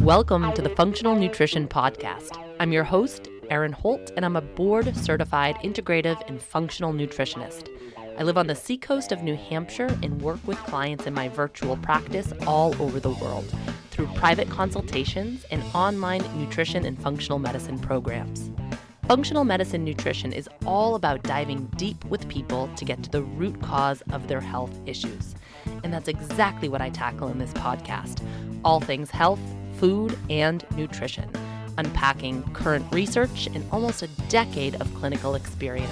Welcome to the Funktional Nutrition Podcast. I'm your host, Erin Holt, and I'm a board certified integrative and functional nutritionist. I live on the seacoast of New Hampshire and work with clients in my virtual practice all over the world through private consultations and online nutrition and functional medicine programs. Functional medicine nutrition is all about diving deep with people to get to the root cause of their health issues. And that's exactly what I tackle in this podcast all things health, food, and nutrition, unpacking current research and almost a decade of clinical experience.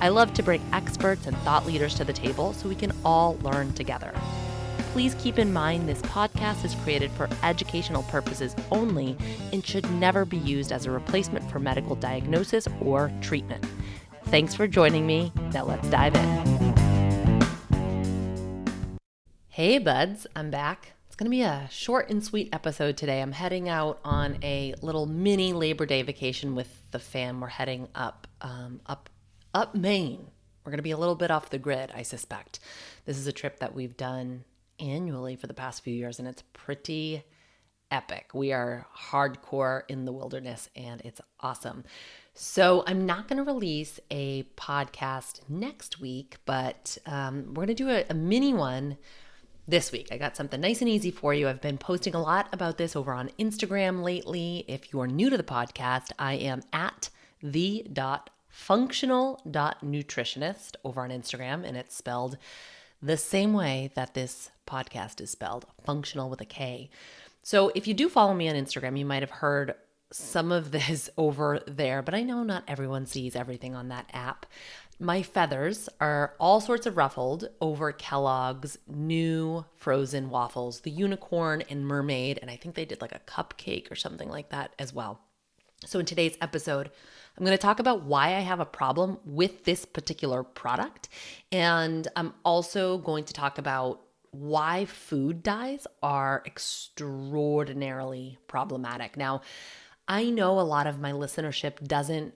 I love to bring experts and thought leaders to the table so we can all learn together. Please keep in mind this podcast is created for educational purposes only and should never be used as a replacement for medical diagnosis or treatment. Thanks for joining me. Now let's dive in. Hey, buds, I'm back. It's going to be a short and sweet episode today. I'm heading out on a little mini Labor Day vacation with the fam. We're heading up, um, up, up Maine. We're going to be a little bit off the grid, I suspect. This is a trip that we've done annually for the past few years, and it's pretty epic. We are hardcore in the wilderness, and it's awesome. So, I'm not going to release a podcast next week, but um, we're going to do a, a mini one this week. I got something nice and easy for you. I've been posting a lot about this over on Instagram lately. If you are new to the podcast, I am at the dot funktional dot nutritionist over on Instagram, and it's spelled the same way that this podcast is spelled, functional with a K. So if you do follow me on Instagram, you might have heard some of this over there, but I know not everyone sees everything on that app. My feathers are all sorts of ruffled over Kellogg's new frozen waffles, the unicorn and mermaid, and I think they did like a cupcake or something like that as well. So, in today's episode, I'm going to talk about why I have a problem with this particular product. And I'm also going to talk about why food dyes are extraordinarily problematic. Now, I know a lot of my listenership doesn't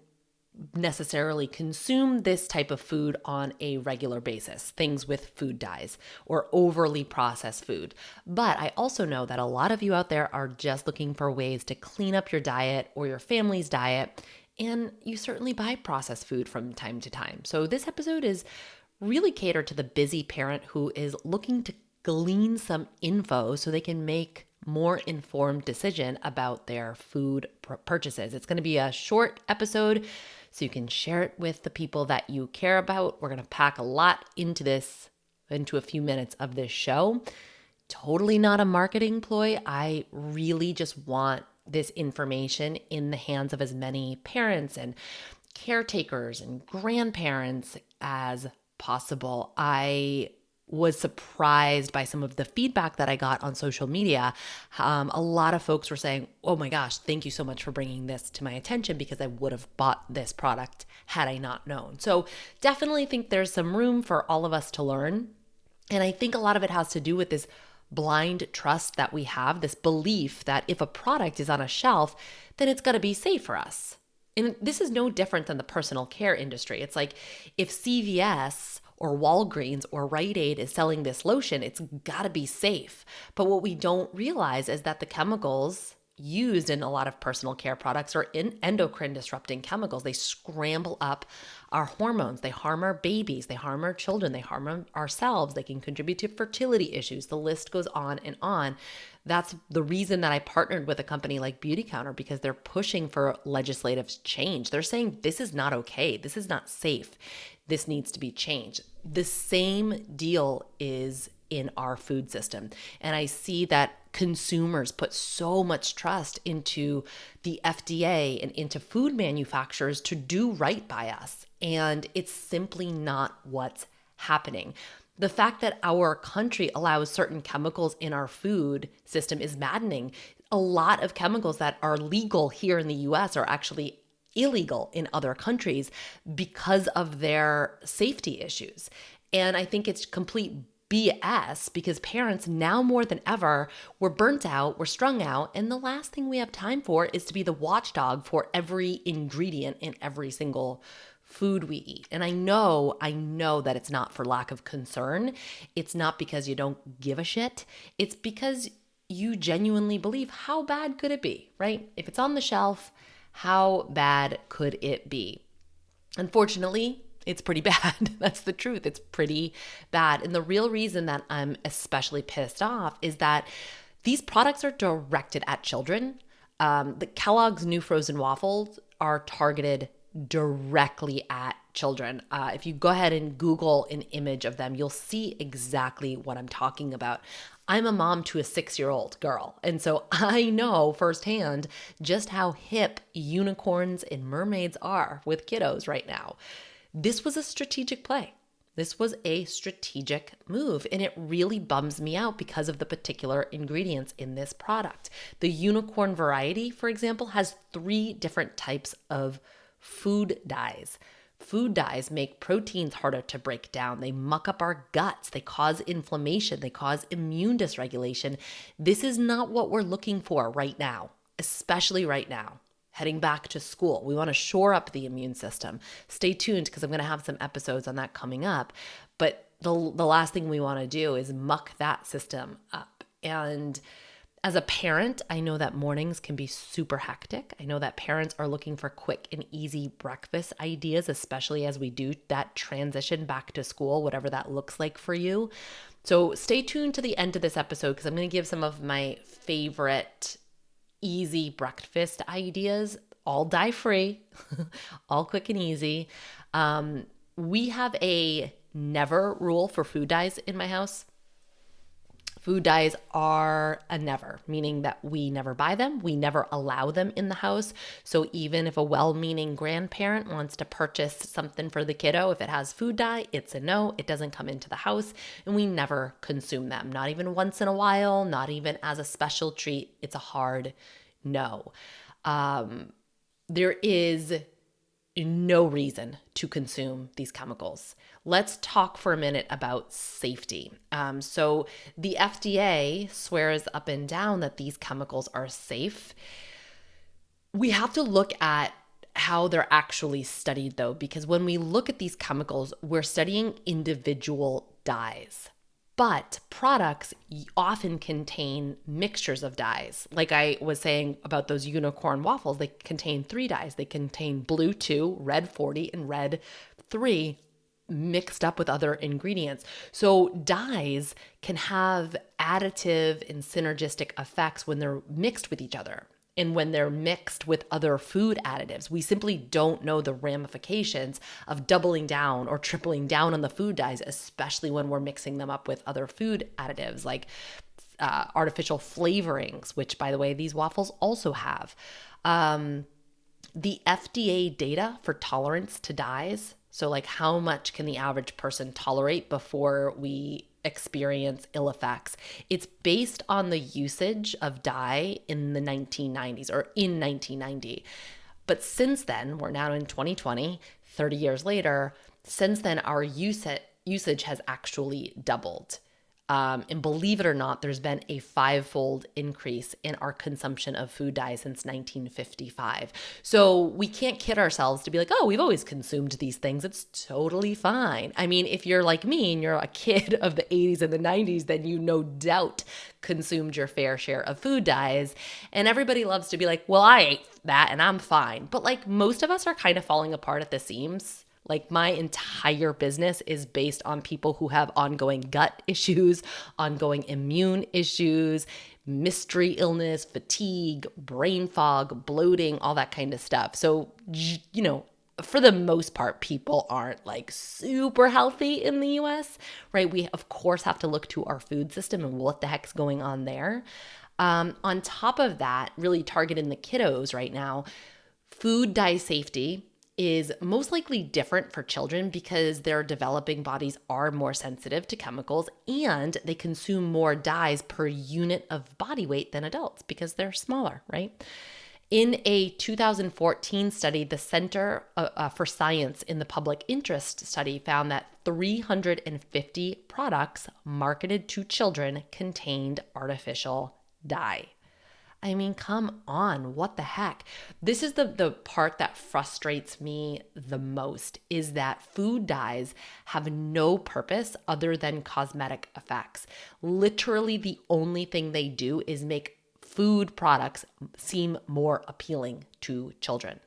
necessarily consume this type of food on a regular basis, things with food dyes or overly processed food. But I also know that a lot of you out there are just looking for ways to clean up your diet or your family's diet, and you certainly buy processed food from time to time. So this episode is really catered to the busy parent who is looking to glean some info so they can make more informed decision about their food purchases. It's going to be a short episode so you can share it with the people that you care about. We're going to pack a lot into this, into a few minutes of this show. Totally not a marketing ploy. I really just want this information in the hands of as many parents and caretakers and grandparents as possible. I was surprised by some of the feedback that I got on social media. Um, a lot of folks were saying, Oh my gosh, thank you so much for bringing this to my attention because I would have bought this product had I not known. So, definitely think there's some room for all of us to learn. And I think a lot of it has to do with this blind trust that we have, this belief that if a product is on a shelf, then it's to be safe for us. And this is no different than the personal care industry. It's like if CVS or Walgreens or Rite Aid is selling this lotion, it's got to be safe. But what we don't realize is that the chemicals used in a lot of personal care products are in endocrine disrupting chemicals. They scramble up our hormones. They harm our babies. They harm our children. They harm ourselves. They can contribute to fertility issues. The list goes on and on. That's the reason that I partnered with a company like Beautycounter because they're pushing for legislative change. They're saying this is not okay. This is not safe this needs to be changed. The same deal is in our food system. And I see that consumers put so much trust into the FDA and into food manufacturers to do right by us. And it's simply not what's happening. The fact that our country allows certain chemicals in our food system is maddening. A lot of chemicals that are legal here in the US are actually illegal in other countries because of their safety issues. And I think it's complete BS because parents now more than ever we're burnt out, we're strung out, and the last thing we have time for is to be the watchdog for every ingredient in every single food we eat. And I know, I know that it's not for lack of concern. It's not because you don't give a shit. It's because you genuinely believe how bad could it be, right? If it's on the shelf, how bad could it be? Unfortunately, it's pretty bad. That's the truth. It's pretty bad. And the real reason that I'm especially pissed off is that these products are directed at children. Um, the Kellogg's new frozen waffles are targeted directly at children. Uh, if you go ahead and Google an image of them, you'll see exactly what I'm talking about. I'm a mom to a six year old girl. And so I know firsthand just how hip unicorns and mermaids are with kiddos right now. This was a strategic play. This was a strategic move, and it really bums me out because of the particular ingredients in this product. The unicorn variety, for example, has three different types of food dyes. Food dyes make proteins harder to break down. They muck up our guts. They cause inflammation. They cause immune dysregulation. This is not what we're looking for right now, especially right now. Heading back to school. We want to shore up the immune system. Stay tuned because I'm going to have some episodes on that coming up. But the, the last thing we want to do is muck that system up. And as a parent, I know that mornings can be super hectic. I know that parents are looking for quick and easy breakfast ideas, especially as we do that transition back to school, whatever that looks like for you. So stay tuned to the end of this episode because I'm going to give some of my favorite easy breakfast ideas, all dye free, all quick and easy. Um, we have a never rule for food dyes in my house. Food dyes are a never, meaning that we never buy them, we never allow them in the house. So even if a well meaning grandparent wants to purchase something for the kiddo, if it has food dye, it's a no, it doesn't come into the house, and we never consume them, not even once in a while, not even as a special treat. It's a hard no. Um, there is no reason to consume these chemicals. Let's talk for a minute about safety. Um, so, the FDA swears up and down that these chemicals are safe. We have to look at how they're actually studied, though, because when we look at these chemicals, we're studying individual dyes. But products often contain mixtures of dyes. Like I was saying about those unicorn waffles, they contain three dyes. They contain blue 2, red 40, and red 3 mixed up with other ingredients. So dyes can have additive and synergistic effects when they're mixed with each other and when they're mixed with other food additives. We simply don't know the ramifications of doubling down or tripling down on the food dyes, especially when we're mixing them up with other food additives like uh, artificial flavorings, which, by the way, these waffles also have. Um, the FDA data for tolerance to dyes, so like how much can the average person tolerate before we experience ill effects. It's based on the usage of dye in the 1990s or in 1990. But since then, we're now in 2020, 30 years later, since then, our usage has actually doubled. Um, and believe it or not, there's been a five-fold increase in our consumption of food dye since 1955. So we can't kid ourselves to be like, oh, we've always consumed these things. It's totally fine. I mean, if you're like me and you're a kid of the 80s and the 90s, then you no doubt consumed your fair share of food dyes. And everybody loves to be like, well, I ate that and I'm fine. But like most of us are kind of falling apart at the seams like my entire business is based on people who have ongoing gut issues, ongoing immune issues, mystery illness, fatigue, brain fog, bloating, all that kind of stuff. So, you know, for the most part, people aren't like super healthy in the US, right? We, of course, have to look to our food system and what the heck's going on there. Um, on top of that, really targeting the kiddos right now, food dye safety is most likely different for children because their developing bodies are more sensitive to chemicals and they consume more dyes per unit of body weight than adults because they're smaller, right? In a 2014 study, the Center uh, uh, for Science in the Public Interest study found that 350 products marketed to children contained artificial dye. I mean, come on, what the heck? This is the the part that frustrates me the most is that food dyes have no purpose other than cosmetic effects. Literally the only thing they do is make food products seem more appealing to children.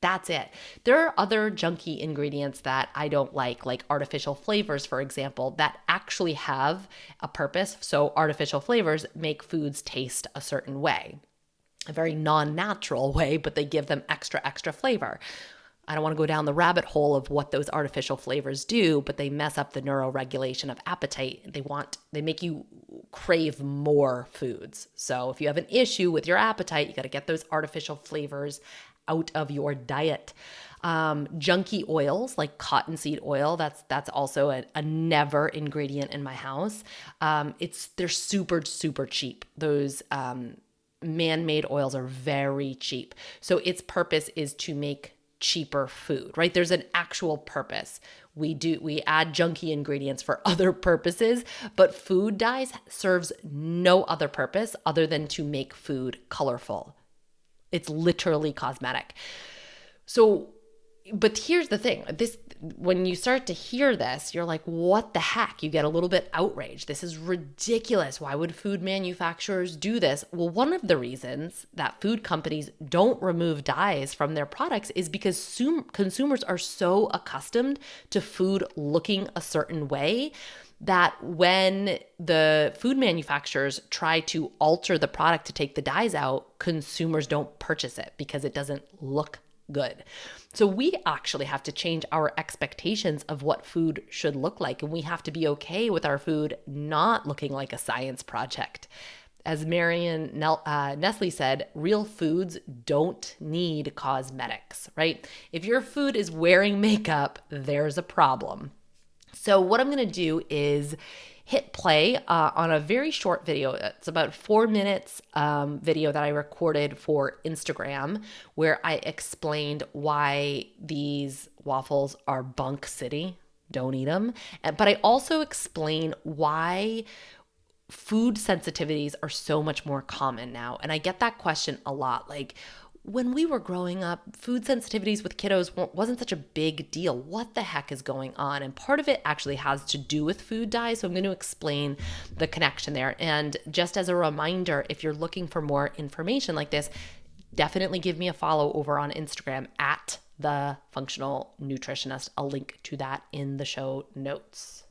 That's it. There are other junky ingredients that I don't like, like artificial flavors, for example, that actually have a purpose. So, artificial flavors make foods taste a certain way, a very non natural way, but they give them extra, extra flavor. I don't want to go down the rabbit hole of what those artificial flavors do, but they mess up the neuroregulation of appetite. They want, they make you crave more foods. So if you have an issue with your appetite, you got to get those artificial flavors out of your diet. Um, junky oils like cottonseed oil, that's that's also a, a never ingredient in my house. Um, it's they're super super cheap. Those um, man-made oils are very cheap. So its purpose is to make cheaper food, right? There's an actual purpose. We do we add junky ingredients for other purposes, but food dyes serves no other purpose other than to make food colorful. It's literally cosmetic. So, but here's the thing this when you start to hear this you're like what the heck? You get a little bit outraged. This is ridiculous. Why would food manufacturers do this? Well one of the reasons that food companies don't remove dyes from their products is because consumers are so accustomed to food looking a certain way that when the food manufacturers try to alter the product to take the dyes out, consumers don't purchase it because it doesn't look good. So we actually have to change our expectations of what food should look like. And we have to be okay with our food not looking like a science project. As Marion uh, Nestle said, real foods don't need cosmetics, right? If your food is wearing makeup, there's a problem. So, what I'm to do is hit play uh, on a very short video. It's about four minutes um, video that I recorded for Instagram, where I explained why these waffles are bunk city. Don't eat them. But I also explain why food sensitivities are so much more common now. And I get that question a lot like, when we were growing up, food sensitivities with kiddos wasn't such a big deal. What the heck is going on? And part of it actually has to do with food dyes. So I'm going to explain the connection there. And just as a reminder, if you're looking for more information like this, definitely give me a follow over on Instagram at the funktional nutritionist. I'll link to that in the show notes.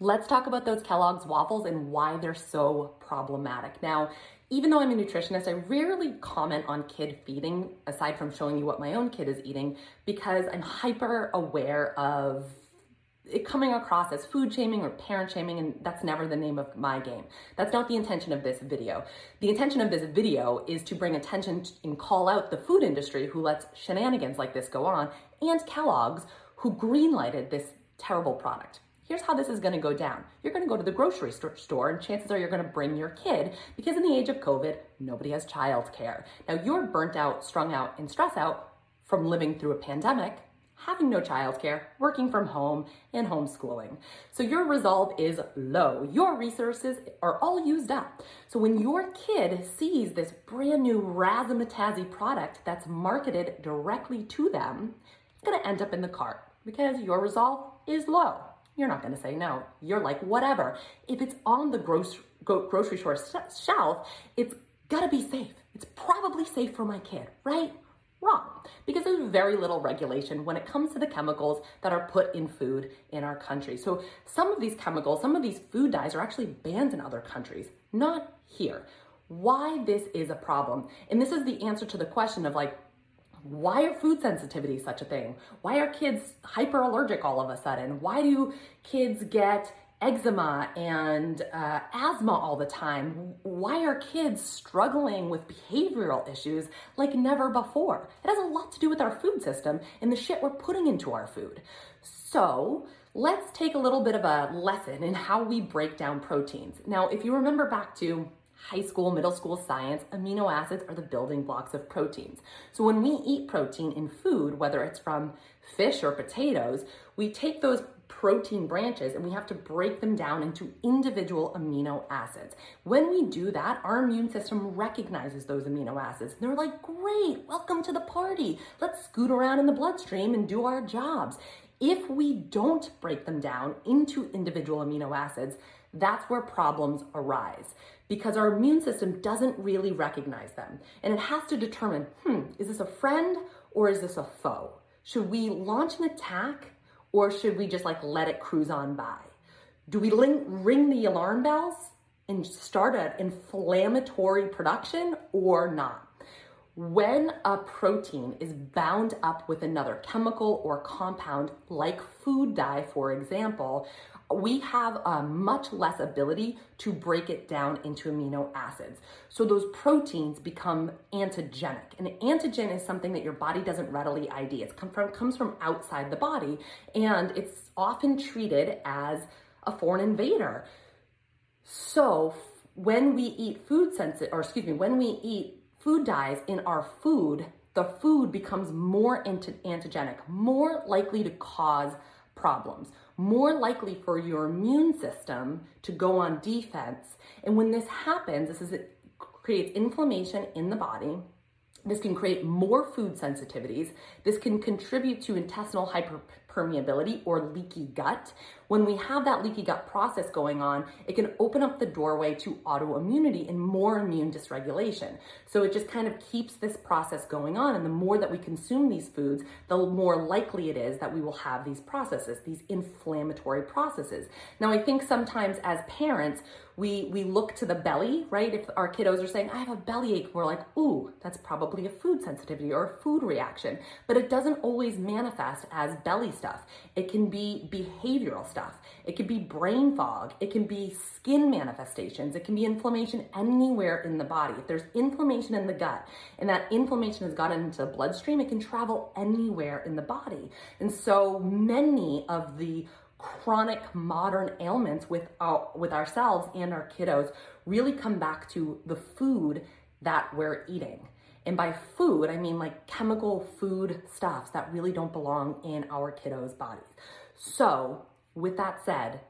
Let's talk about those Kellogg's waffles and why they're so problematic. Now, even though I'm a nutritionist, I rarely comment on kid feeding aside from showing you what my own kid is eating because I'm hyper aware of it coming across as food shaming or parent shaming, and that's never the name of my game. That's not the intention of this video. The intention of this video is to bring attention and call out the food industry who lets shenanigans like this go on and Kellogg's who greenlighted this terrible product here's how this is going to go down. You're going to go to the grocery store, and chances are you're going to bring your kid because in the age of COVID, nobody has childcare. Now you're burnt out, strung out, and stressed out from living through a pandemic, having no childcare, working from home, and homeschooling. So your resolve is low. Your resources are all used up. So when your kid sees this brand new razzmatazzy product that's marketed directly to them, it's to end up in the cart because your resolve is low you're not going to say no. You're like, whatever. If it's on the grocery, grocery store shelf, it's got to be safe. It's probably safe for my kid, right? Wrong, because there's very little regulation when it comes to the chemicals that are put in food in our country. So some of these chemicals, some of these food dyes are actually banned in other countries, not here. Why this is a problem, and this is the answer to the question of like, why are food sensitivities such a thing? Why are kids hyper allergic all of a sudden? Why do kids get eczema and uh, asthma all the time? Why are kids struggling with behavioral issues like never before? It has a lot to do with our food system and the shit we're putting into our food. So, let's take a little bit of a lesson in how we break down proteins. Now, if you remember back to high school, middle school science, amino acids are the building blocks of proteins. So when we eat protein in food, whether it's from fish or potatoes, we take those protein branches and we have to break them down into individual amino acids. When we do that, our immune system recognizes those amino acids. They're like, great, welcome to the party. Let's scoot around in the bloodstream and do our jobs. If we don't break them down into individual amino acids, that's where problems arise because our immune system doesn't really recognize them. And it has to determine hmm, is this a friend or is this a foe? Should we launch an attack or should we just like let it cruise on by? Do we ring, ring the alarm bells and start an inflammatory production or not? When a protein is bound up with another chemical or compound, like food dye, for example, we have a much less ability to break it down into amino acids. So those proteins become antigenic. And an antigen is something that your body doesn't readily ID. It come from, comes from outside the body, and it's often treated as a foreign invader. So when we eat food sensitive, or excuse me, when we eat food dyes in our food, the food becomes more antigenic, more likely to cause problems more likely for your immune system to go on defense. And when this happens, this is it creates inflammation in the body. This can create more food sensitivities. This can contribute to intestinal hyperpermeability or leaky gut. When we have that leaky gut process going on, it can open up the doorway to autoimmunity and more immune dysregulation. So it just kind of keeps this process going on. And the more that we consume these foods, the more likely it is that we will have these processes, these inflammatory processes. Now, I think sometimes as parents, we we look to the belly, right? If our kiddos are saying, I have a belly ache, we're like, ooh, that's probably a food sensitivity or a food reaction. But it doesn't always manifest as belly stuff. It can be behavioral stuff. It can be brain fog. It can be skin manifestations. It can be inflammation anywhere in the body. If there's inflammation in the gut and that inflammation has gotten into the bloodstream, it can travel anywhere in the body. And so many of the chronic modern ailments with our, with ourselves and our kiddos really come back to the food that we're eating. And by food, I mean like chemical food stuffs that really don't belong in our kiddos' bodies. So, with that said,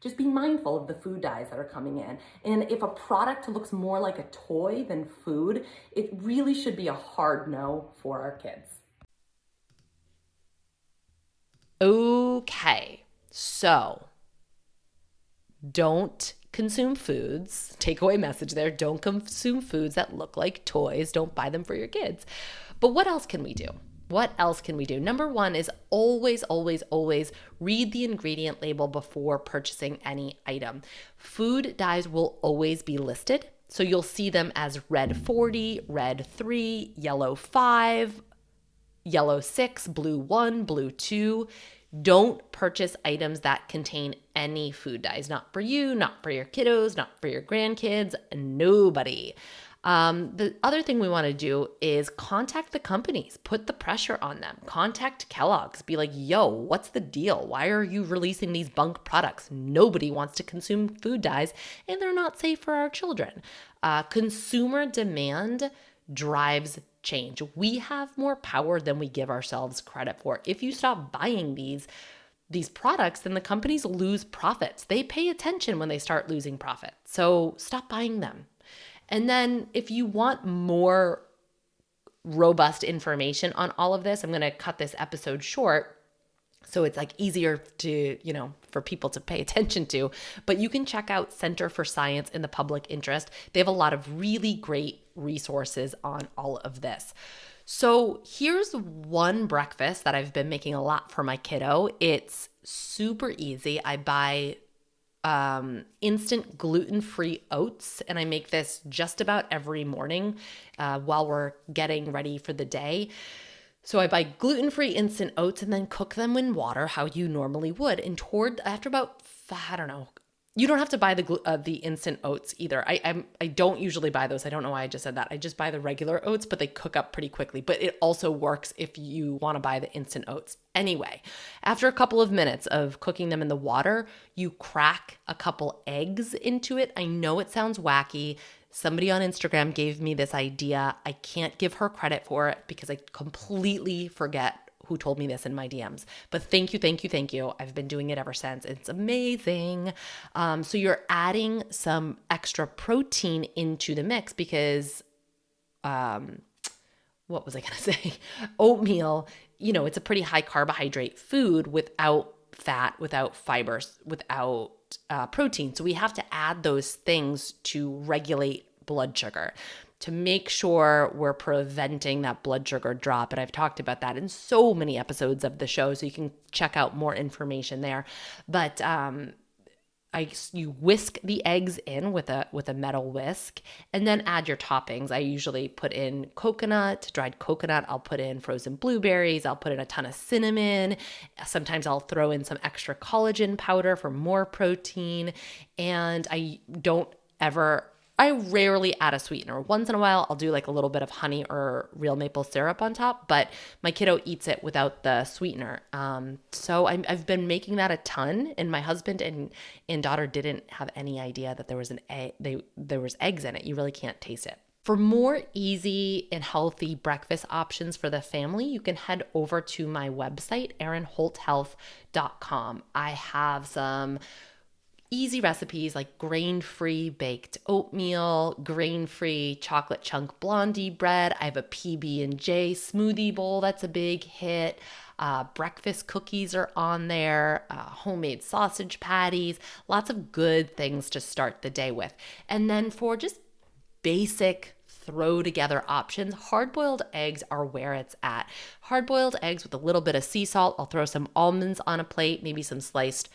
just be mindful of the food dyes that are coming in. And if a product looks more like a toy than food, it really should be a hard no for our kids. Okay. So don't consume foods. Takeaway message there don't consume foods that look like toys. Don't buy them for your kids. But what else can we do? What else can we do? Number one is always, always, always read the ingredient label before purchasing any item. Food dyes will always be listed. So you'll see them as red 40, red 3, yellow 5, yellow 6, blue 1, blue 2. Don't purchase items that contain any food dyes. Not for you, not for your kiddos, not for your grandkids, nobody. Um, the other thing we want to do is contact the companies, put the pressure on them. Contact Kellogg's, be like, yo, what's the deal? Why are you releasing these bunk products? Nobody wants to consume food dyes and they're not safe for our children. Uh, consumer demand drives change. We have more power than we give ourselves credit for. If you stop buying these, these products, then the companies lose profits. They pay attention when they start losing profit. So stop buying them. And then if you want more robust information on all of this, I'm going to cut this episode short so it's like easier to you know for people to pay attention to but you can check out center for science in the public interest they have a lot of really great resources on all of this so here's one breakfast that i've been making a lot for my kiddo it's super easy i buy um, instant gluten free oats, and I make this just about every morning uh, while we're getting ready for the day. So I buy gluten-free instant oats and then cook them in water how you normally would. And toward after about I don't know, you don't have to buy the uh, the instant oats either. I I'm, I don't usually buy those. I don't know why I just said that. I just buy the regular oats, but they cook up pretty quickly. But it also works if you want to buy the instant oats. Anyway, after a couple of minutes of cooking them in the water, you crack a couple eggs into it. I know it sounds wacky. Somebody on Instagram gave me this idea. I can't give her credit for it because I completely forget who told me this in my DMs. But thank you, thank you, thank you. I've been doing it ever since. It's amazing. Um, so you're adding some extra protein into the mix because, um, what was I going to say? Oatmeal, you know, it's a pretty high carbohydrate food without fat, without fibers, without uh, protein. So we have to add those things to regulate blood sugar to make sure we're preventing that blood sugar drop. And I've talked about that in so many episodes of the show, so you can check out more information there. But um, I you whisk the eggs in with a with a metal whisk and then add your toppings. I usually put in coconut, dried coconut, I'll put in frozen blueberries, I'll put in a ton of cinnamon. Sometimes I'll throw in some extra collagen powder for more protein and I don't ever I rarely add a sweetener. Once in a while, I'll do like a little bit of honey or real maple syrup on top, but my kiddo eats it without the sweetener. Um, so i have been making that a ton, and my husband and, and daughter didn't have any idea that there was an egg, they, there was eggs in it. You really can't taste it. For more easy and healthy breakfast options for the family, you can head over to my website, erinholthealth.com. I have some easy recipes like grain free baked oatmeal, grain free chocolate chunk blondie bread. I have a PB and J smoothie bowl that's a big hit. Uh, breakfast cookies are on there, uh, homemade sausage patties, lots of good things to start the day with. And then for just basic throw together options, hard boiled eggs are where it's at. Hard boiled eggs with a little bit of sea salt. I'll throw some almonds on a plate, maybe some sliced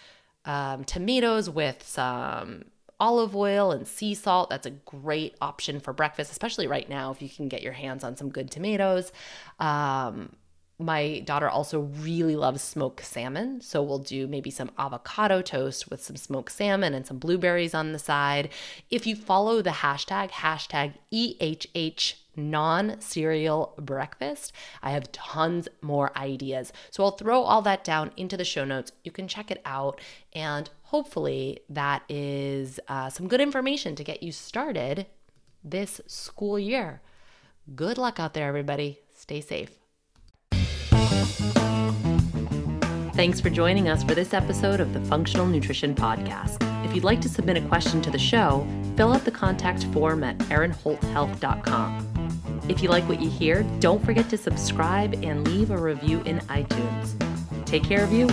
um, tomatoes with some olive oil and sea salt. That's a great option for breakfast, especially right now if you can get your hands on some good tomatoes. Um, my daughter also really loves smoked salmon. So we'll do maybe some avocado toast with some smoked salmon and some blueberries on the side. If you follow the hashtag, hashtag EHH non cereal breakfast, I have tons more ideas. So I'll throw all that down into the show notes. You can check it out. And hopefully, that is uh, some good information to get you started this school year. Good luck out there, everybody. Stay safe. Thanks for joining us for this episode of the Funktional Nutrition Podcast. If you'd like to submit a question to the show, fill out the contact form at erinholthealth.com. If you like what you hear, don't forget to subscribe and leave a review in iTunes. Take care of you